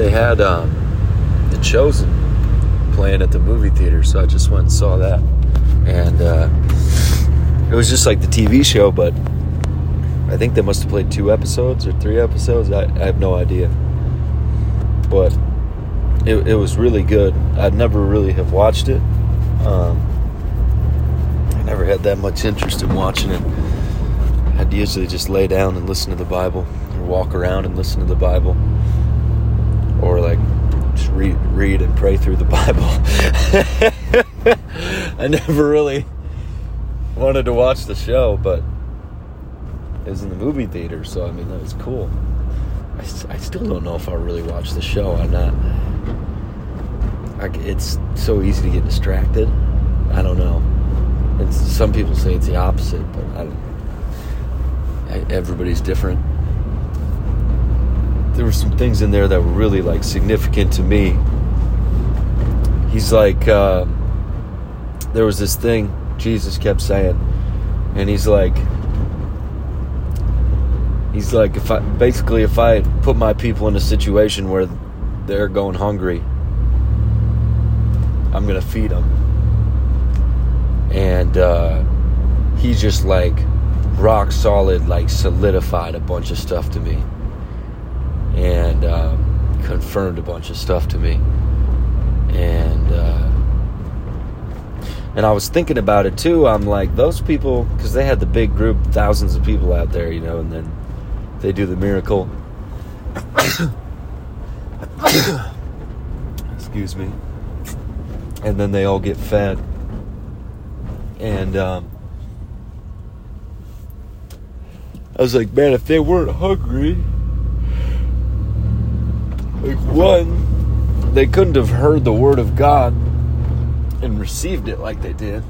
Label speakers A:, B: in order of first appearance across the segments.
A: they had um, The Chosen playing at the movie theater, so I just went and saw that. And uh, it was just like the TV show, but I think they must have played two episodes or three episodes. I, I have no idea. But it, it was really good. I'd never really have watched it. Um, I never had that much interest in watching it. I'd usually just lay down and listen to the Bible, or walk around and listen to the Bible, or like just read, read and pray through the Bible. I never really wanted to watch the show, but it was in the movie theater, so I mean that was cool. I, I still don't know if I really watched the show. I'm not. I, it's so easy to get distracted. I don't know. It's, some people say it's the opposite, but. I, everybody's different. There were some things in there that were really like significant to me. He's like, uh, there was this thing Jesus kept saying, and he's like, he's like, if I basically if I put my people in a situation where they're going hungry, I'm gonna feed them, and uh, he just like rock solid, like solidified a bunch of stuff to me, and um, confirmed a bunch of stuff to me, and. Uh, and I was thinking about it too. I'm like, those people, because they had the big group, thousands of people out there, you know, and then they do the miracle. Excuse me. And then they all get fed. And um, I was like, man, if they weren't hungry, one, they couldn't have heard the word of God and received it like they did.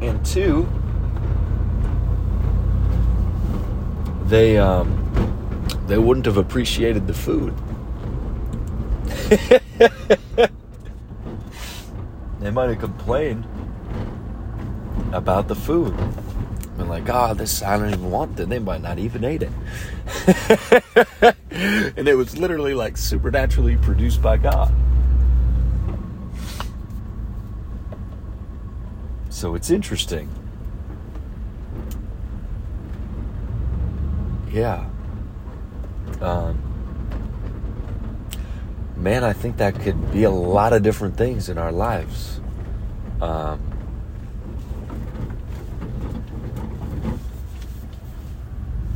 A: And two, they um, they wouldn't have appreciated the food. they might have complained about the food. Been like, oh, this I don't even want that. They might not even eat it. and it was literally like supernaturally produced by God. So it's interesting. Yeah. Um, man, I think that could be a lot of different things in our lives. Um,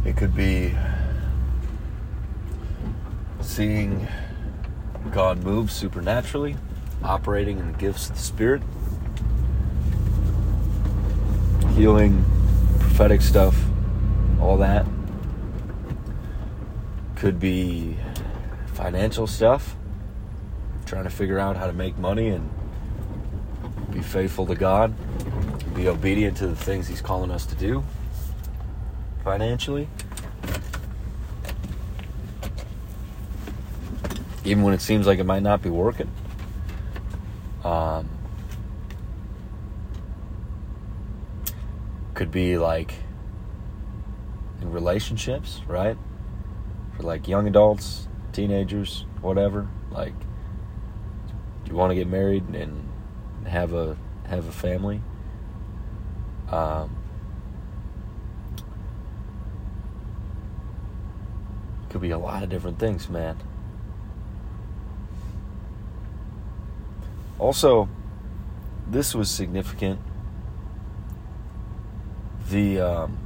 A: it could be seeing God move supernaturally, operating in the gifts of the Spirit healing, prophetic stuff, all that. Could be financial stuff, trying to figure out how to make money and be faithful to God, be obedient to the things He's calling us to do financially. Even when it seems like it might not be working. Um, could be like in relationships, right? For like young adults, teenagers, whatever. Like, do you want to get married and have a have a family. Um, could be a lot of different things, man. Also, this was significant. The um,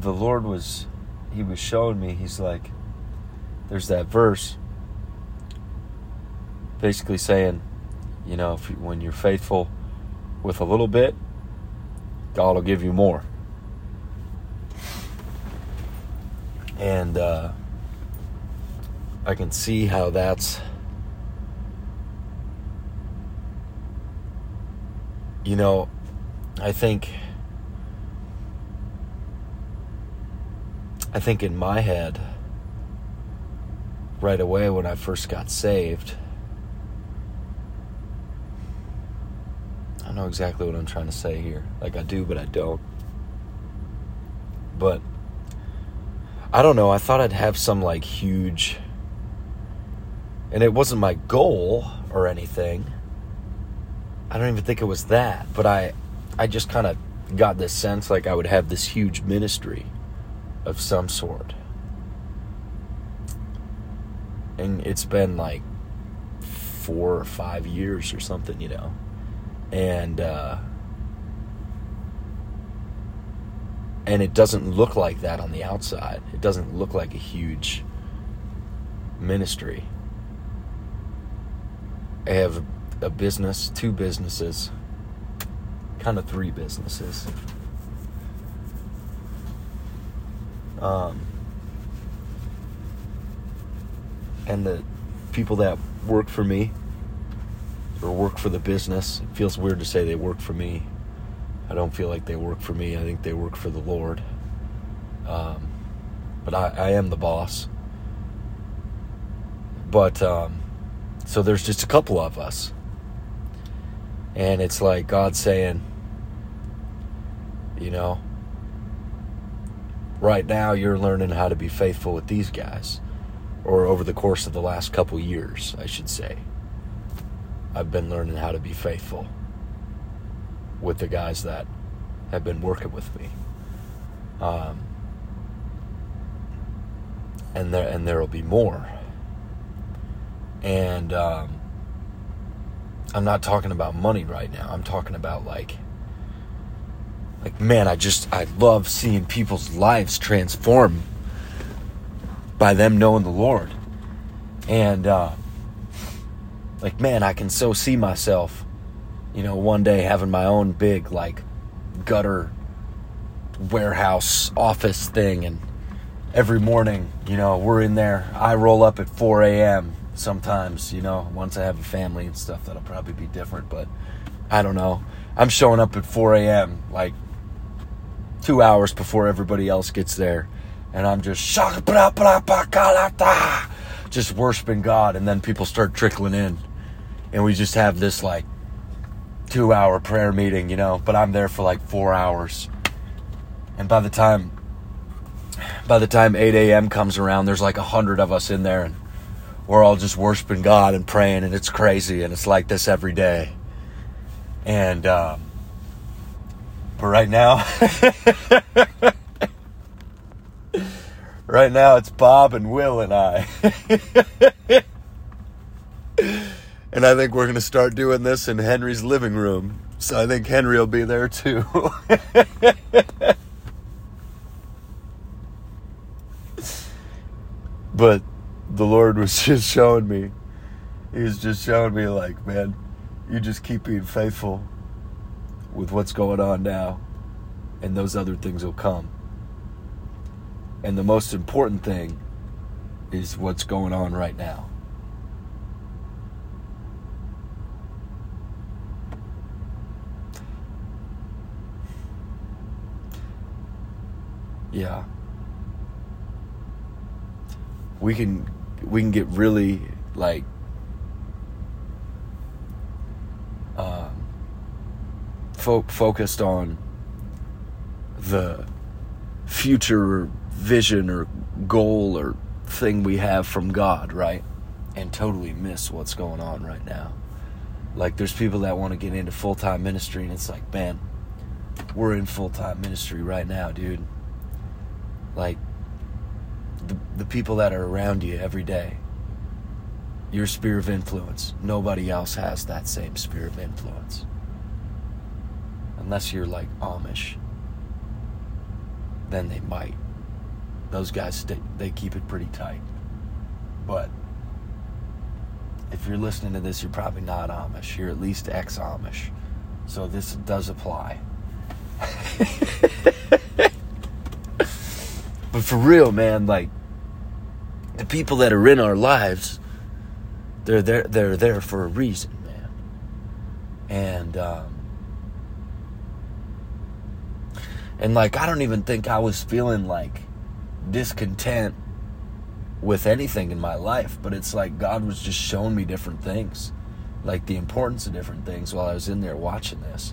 A: the Lord was he was showing me he's like there's that verse basically saying you know when you're faithful with a little bit God will give you more. And uh, I can see how that's you know, I think I think in my head right away when I first got saved I know exactly what I'm trying to say here. Like I do, but I don't. But I don't know. I thought I'd have some like huge, and it wasn't my goal or anything. I don't even think it was that, but I, I just kind of got this sense like I would have this huge ministry of some sort. And it's been like four or five years or something, you know. And uh, and it doesn't look like that on the outside. It doesn't look like a huge ministry. I have a business, two businesses, kind of three businesses. Um, and the people that work for me or work for the business, it feels weird to say they work for me. I don't feel like they work for me. I think they work for the Lord. Um, but I, I am the boss. But um, so there's just a couple of us. And it's like God saying, you know, right now you're learning how to be faithful with these guys. Or over the course of the last couple years, I should say. I've been learning how to be faithful with the guys that have been working with me. Um, and there and there'll be more. And um, I'm not talking about money right now. I'm talking about like like man, I just I love seeing people's lives transform by them knowing the Lord. And uh, like man, I can so see myself, you know, one day having my own big like gutter warehouse office thing and every morning, you know, we're in there. I roll up at 4 a.m sometimes, you know, once I have a family and stuff, that'll probably be different, but I don't know. I'm showing up at 4 a.m., like two hours before everybody else gets there, and I'm just just worshiping God, and then people start trickling in, and we just have this like two hour prayer meeting, you know, but I'm there for like four hours. And by the time by the time 8 a.m. comes around, there's like a hundred of us in there, and we're all just worshiping God and praying, and it's crazy, and it's like this every day. And, um, but right now, right now it's Bob and Will and I. and I think we're going to start doing this in Henry's living room. So I think Henry will be there too. but the Lord was just showing me. He was just showing me, like, man, you just keep being faithful with what's going on now, and those other things will come. And the most important thing is what's going on right now. Yeah. We can we can get really like um, fo- focused on the future vision or goal or thing we have from God, right? And totally miss what's going on right now. Like, there's people that want to get into full time ministry, and it's like, man, we're in full time ministry right now, dude. Like, the, people that are around you every day. Your sphere of influence. Nobody else has that same sphere of influence. Unless you're like Amish, then they might. Those guys, they keep it pretty tight. But if you're listening to this, you're probably not Amish. You're at least ex Amish. So this does apply. But for real, man, like the people that are in our lives, they're there. They're there for a reason, man. And um, and like I don't even think I was feeling like discontent with anything in my life, but it's like God was just showing me different things, like the importance of different things while I was in there watching this.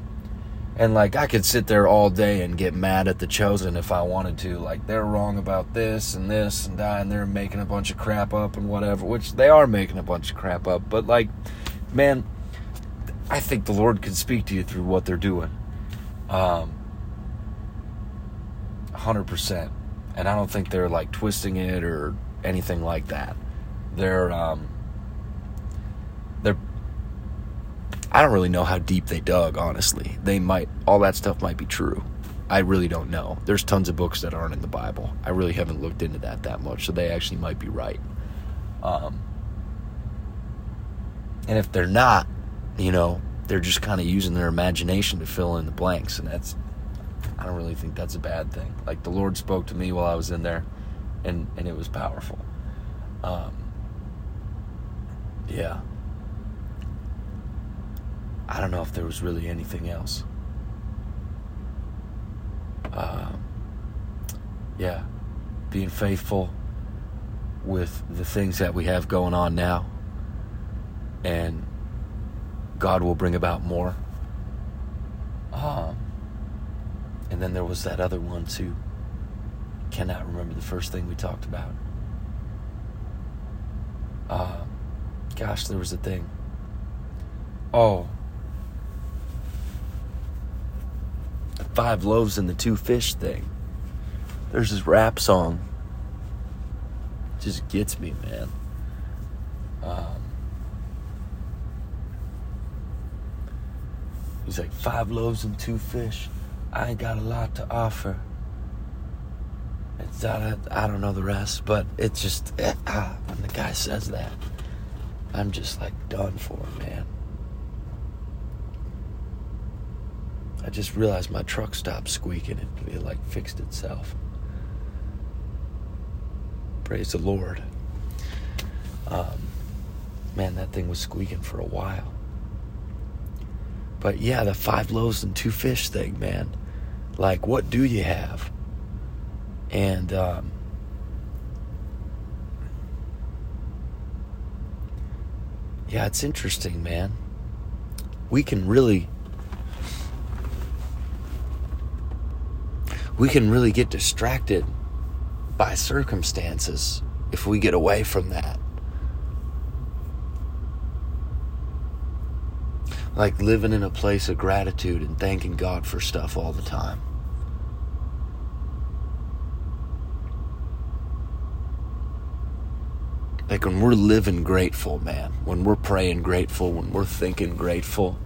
A: And like I could sit there all day and get mad at the chosen if I wanted to. Like they're wrong about this and this and that, and they're making a bunch of crap up and whatever, which they are making a bunch of crap up. But like, man, I think the Lord can speak to you through what they're doing. Um, 100%. And I don't think they're like twisting it or anything like that. They're, um, they're, I don't really know how deep they dug, honestly. They might, all that stuff might be true. I really don't know. There's tons of books that aren't in the Bible. I really haven't looked into that that much, so they actually might be right. Um, and if they're not, you know, they're just kind of using their imagination to fill in the blanks, and that's I don't really think that's a bad thing. Like the Lord spoke to me while I was in there, and and it was powerful. Um, yeah. I don't know if there was really anything else. Uh, yeah, being faithful with the things that we have going on now, and God will bring about more. Um, and then there was that other one too. Cannot remember the first thing we talked about. Uh, gosh, there was a thing. Oh. The five loaves and the two fish thing. There's this rap song. It just gets me, man. Um, he's like, five loaves and two fish. I ain't got a lot to offer. It's I, I don't know the rest, but it's just ah, when the guy says that, I'm just like done for, man. I just realized my truck stopped squeaking and it like fixed itself. Praise the Lord. Um, man, that thing was squeaking for a while. But yeah, the five loaves and two fish thing, man. Like, what do you have? And um, yeah, it's interesting, man. We can really. We can really get distracted by circumstances if we get away from that. like living in a place of gratitude and thanking God for stuff all the time. Like when we're living grateful, man, when we're praying grateful, when we're thinking grateful.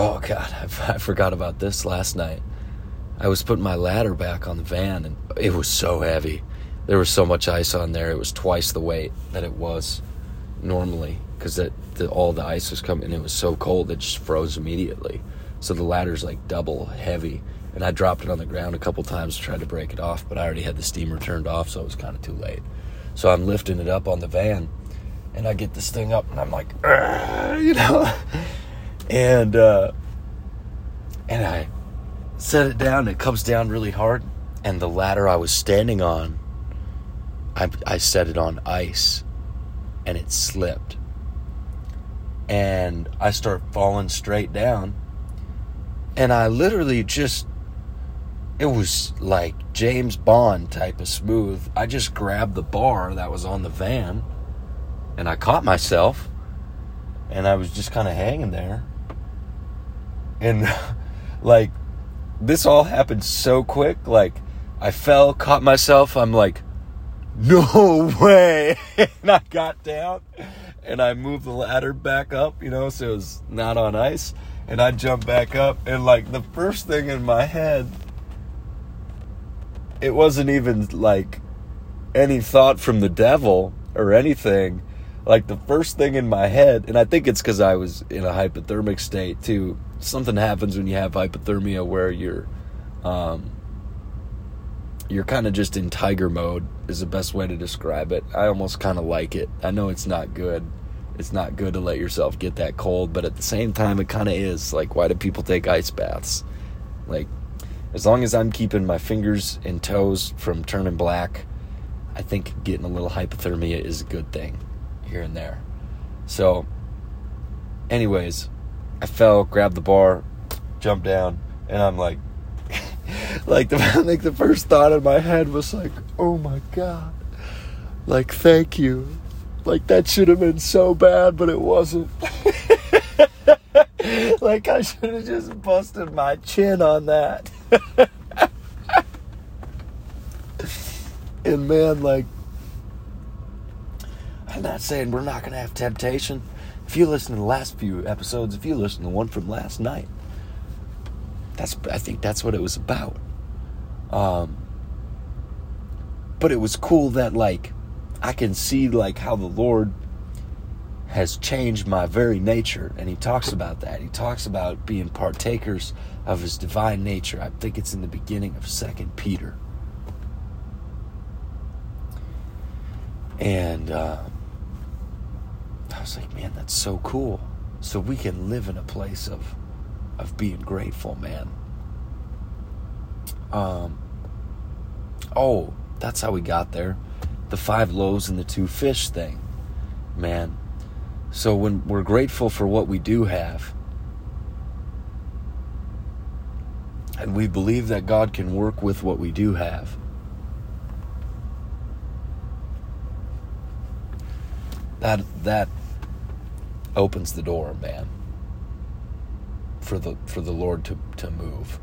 A: Oh, God, I, I forgot about this last night. I was putting my ladder back on the van and it was so heavy. There was so much ice on there, it was twice the weight that it was normally because all the ice was coming and it was so cold it just froze immediately. So the ladder's like double heavy. And I dropped it on the ground a couple times try to break it off, but I already had the steamer turned off, so it was kind of too late. So I'm lifting it up on the van, and I get this thing up, and I'm like, you know, and uh, and I set it down. It comes down really hard, and the ladder I was standing on, I I set it on ice, and it slipped and I start falling straight down. And I literally just, it was like James Bond type of smooth. I just grabbed the bar that was on the van and I caught myself and I was just kind of hanging there. And like, this all happened so quick. Like, I fell, caught myself. I'm like, no way. and I got down and I moved the ladder back up, you know, so it was not on ice. And I jumped back up, and like the first thing in my head, it wasn't even like any thought from the devil or anything. Like the first thing in my head, and I think it's because I was in a hypothermic state too. Something happens when you have hypothermia where you're, um, you're kind of just in tiger mode is the best way to describe it. I almost kind of like it. I know it's not good. It's not good to let yourself get that cold, but at the same time it kind of is. Like why do people take ice baths? Like as long as I'm keeping my fingers and toes from turning black, I think getting a little hypothermia is a good thing here and there. So anyways, I fell, grabbed the bar, jumped down, and I'm like, like the like the first thought in my head was like, oh my god, like thank you, like that should have been so bad, but it wasn't. like I should have just busted my chin on that. and man, like, I'm not saying we're not gonna have temptation. If you listen to the last few episodes, if you listen to the one from last night, that's I think that's what it was about. Um, but it was cool that like I can see like how the Lord has changed my very nature and he talks about that. He talks about being partakers of his divine nature. I think it's in the beginning of Second Peter. And uh, was like, man, that's so cool. So we can live in a place of of being grateful, man. Um oh, that's how we got there. The five loaves and the two fish thing. Man. So when we're grateful for what we do have, and we believe that God can work with what we do have, that that opens the door, man, for the for the Lord to, to move.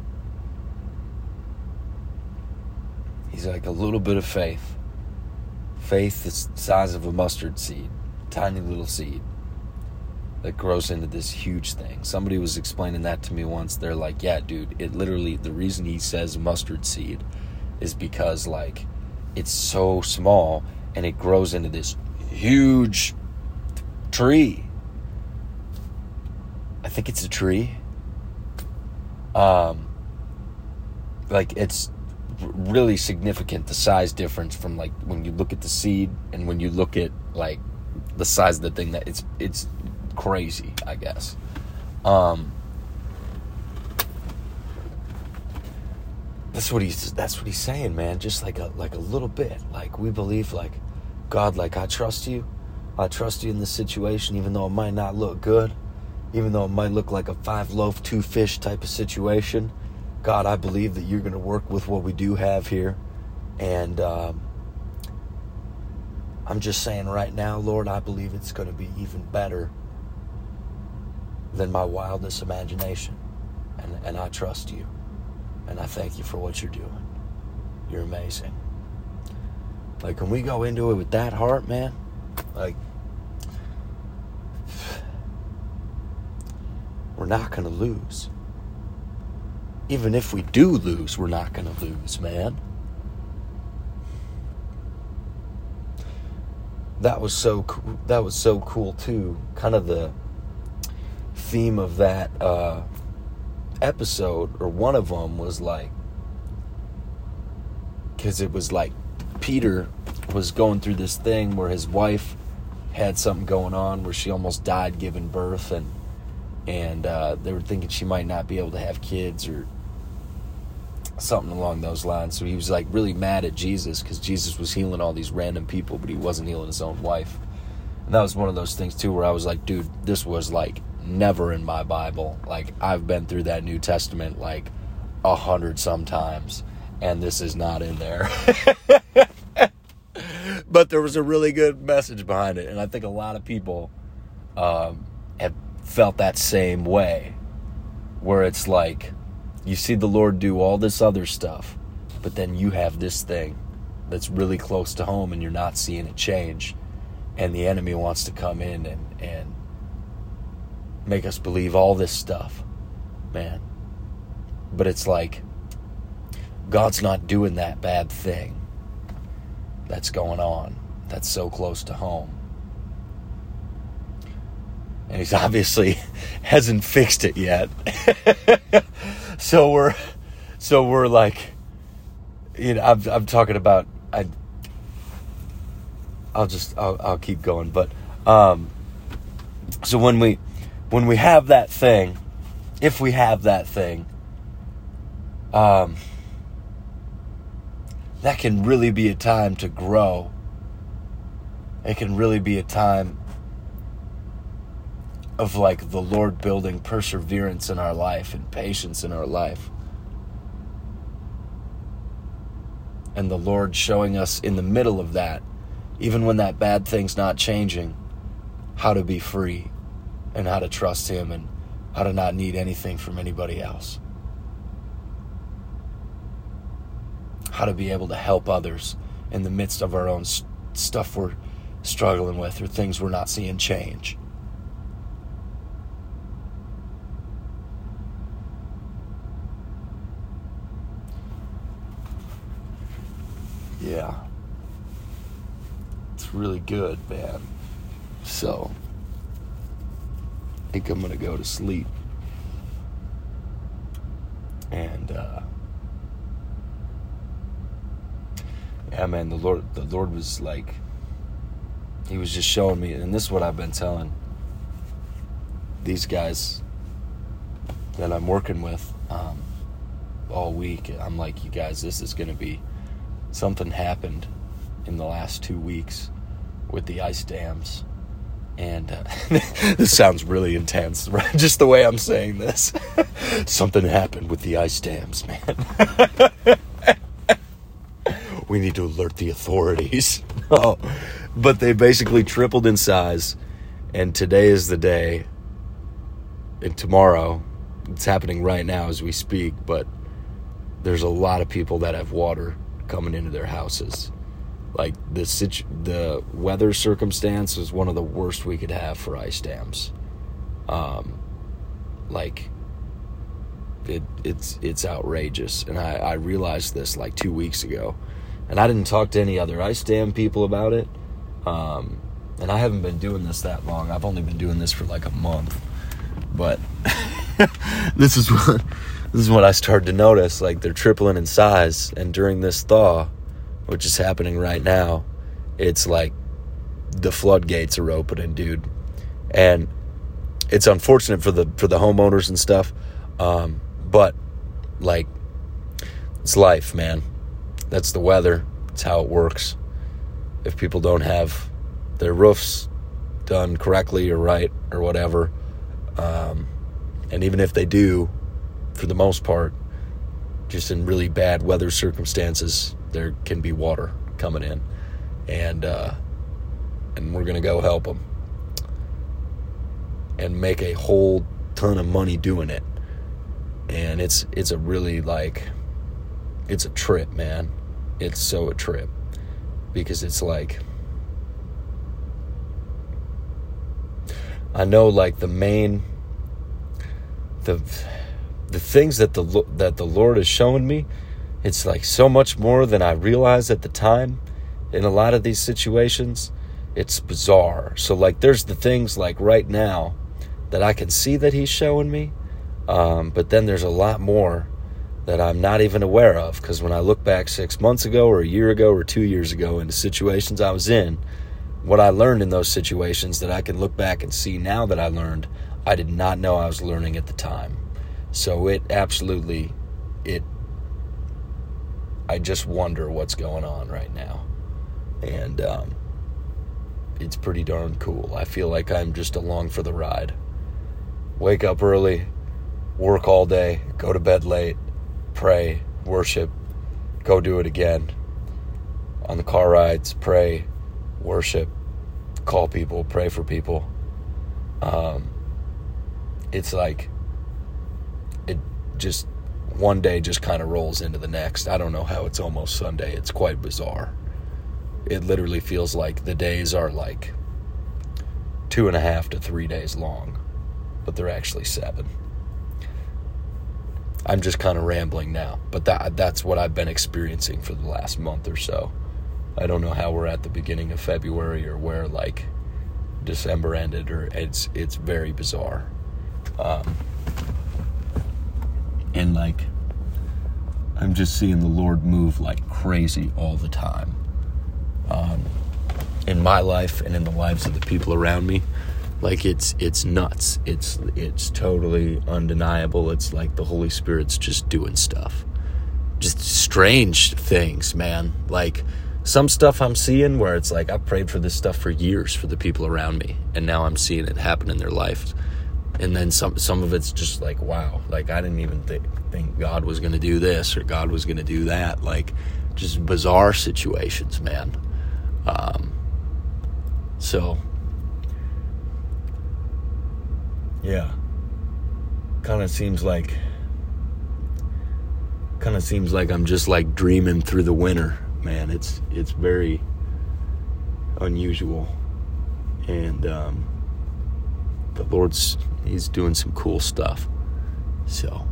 A: He's like a little bit of faith. Faith the size of a mustard seed, tiny little seed that grows into this huge thing. Somebody was explaining that to me once. They're like, "Yeah, dude, it literally the reason he says mustard seed is because like it's so small and it grows into this huge tree think it's a tree. Um, like it's really significant the size difference from like when you look at the seed and when you look at like the size of the thing that it's it's crazy, I guess. Um, that's what he's that's what he's saying, man. Just like a like a little bit. Like we believe like God, like I trust you. I trust you in this situation, even though it might not look good even though it might look like a five loaf, two fish type of situation. God, I believe that you're going to work with what we do have here. And um, I'm just saying right now, Lord, I believe it's going to be even better than my wildest imagination. And, and I trust you. And I thank you for what you're doing. You're amazing. Like, when we go into it with that heart, man, like, we're not going to lose. Even if we do lose, we're not going to lose, man. That was so cool. That was so cool too. Kind of the theme of that uh, episode, or one of them, was like, because it was like Peter was going through this thing where his wife had something going on where she almost died giving birth, and and uh, they were thinking she might not be able to have kids or something along those lines. So he was like really mad at Jesus because Jesus was healing all these random people, but he wasn't healing his own wife. And that was one of those things too where I was like, dude, this was like never in my Bible. Like I've been through that New Testament like a hundred sometimes, and this is not in there. but there was a really good message behind it, and I think a lot of people um, have felt that same way where it's like you see the Lord do all this other stuff, but then you have this thing that's really close to home and you're not seeing it change. And the enemy wants to come in and, and make us believe all this stuff, man. But it's like God's not doing that bad thing that's going on that's so close to home and he's obviously hasn't fixed it yet. so we're so we're like you know I'm I'm talking about I I'll just I'll, I'll keep going but um so when we when we have that thing if we have that thing um that can really be a time to grow it can really be a time of like the Lord building perseverance in our life and patience in our life. And the Lord showing us in the middle of that, even when that bad thing's not changing, how to be free and how to trust Him and how to not need anything from anybody else. How to be able to help others in the midst of our own stuff we're struggling with or things we're not seeing change. Yeah. It's really good, man. So, I think I'm to go to sleep. And, uh, yeah, man, the Lord, the Lord was like, He was just showing me, and this is what I've been telling these guys that I'm working with um, all week. I'm like, you guys, this is to be something happened in the last two weeks with the ice dams. And uh, this sounds really intense, right? Just the way I'm saying this. something happened with the ice dams, man. we need to alert the authorities. oh, but they basically tripled in size, and today is the day. And tomorrow, it's happening right now as we speak, but there's a lot of people that have water coming into their houses. Like the situ- the weather circumstance is one of the worst we could have for ice dams. Um, like it it's it's outrageous, and I I realized this like two weeks ago, and I didn't talk to any other ice dam people about it. Um, and I haven't been doing this that long. I've only been doing this for like a month, but this is what this is what I started to notice. Like they're tripling in size, and during this thaw, which is happening right now, it's like the floodgates are opening, dude. And it's unfortunate for the for the homeowners and stuff, um, but like it's life, man. That's the weather. It's how it works. If people don't have their roofs done correctly or right or whatever, um, and even if they do, for the most part, just in really bad weather circumstances, there can be water coming in, and uh, and we're gonna go help them and make a whole ton of money doing it. And it's it's a really like it's a trip, man. It's so a trip because it's like I know like the main the the things that the that the Lord has shown me, it's like so much more than I realized at the time. In a lot of these situations, it's bizarre. So like, there's the things like right now that I can see that He's showing me, um, but then there's a lot more that I'm not even aware of. Because when I look back six months ago, or a year ago, or two years ago into situations I was in, what I learned in those situations that I can look back and see now that I learned, I did not know I was learning at the time. So it absolutely, it, I just wonder what's going on right now. And um, it's pretty darn cool. I feel like I'm just along for the ride. Wake up early, work all day, go to bed late, pray, worship, go do it again. On the car rides, pray, worship, call people, pray for people. Um, it's like it just one day just kind of rolls into the next. I don't know how it's almost Sunday. It's quite bizarre. It literally feels like the days are like two and a half to three days long, but they're actually seven. I'm just kind of rambling now, but that that's what I've been experiencing for the last month or so. I don't know how we're at the beginning of February or where like December ended, or it's it's very bizarre. Um, and like I'm just seeing the Lord move like crazy all the time. Um, in my life and in the lives of the people around me, like it's it's nuts. It's it's totally undeniable. It's like the Holy Spirit's just doing stuff, just strange things, man. Like some stuff I'm seeing where it's like I've prayed for this stuff for years for the people around me, and now I'm seeing it happen in their life. And then some some of it's just like wow, like I didn't even th- think God was going to do this or God was going to do that, like just bizarre situations, man. Um, so. Yeah, kind of seems like kind of seems like I'm just like dreaming through the winter man, it's it's very unusual, and um, the Lord's He's doing some cool stuff. So,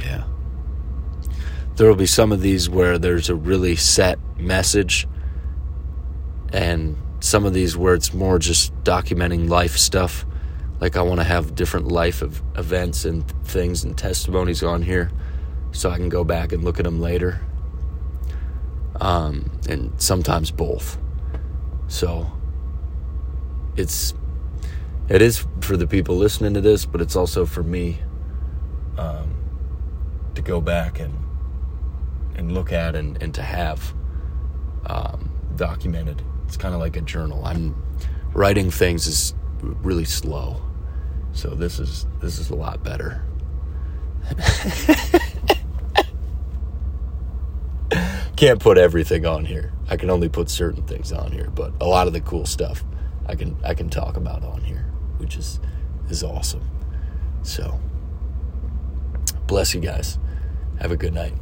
A: yeah, there will be some of these where there's a really set message, and some of these where it's more just documenting life stuff. Like I want to have different life of events and things and testimonies on here, so I can go back and look at them later um, and sometimes both. So it's it is for the people listening to this, but it's also for me um, to go back and and look at and, and to have um, documented. It's kind of like a journal. I'm writing things is really slow, so this is this is a lot better. can't put everything on here. I can only put certain things on here, but a lot of the cool stuff I can I can talk about on here, which is is awesome. So bless you guys. Have a good night.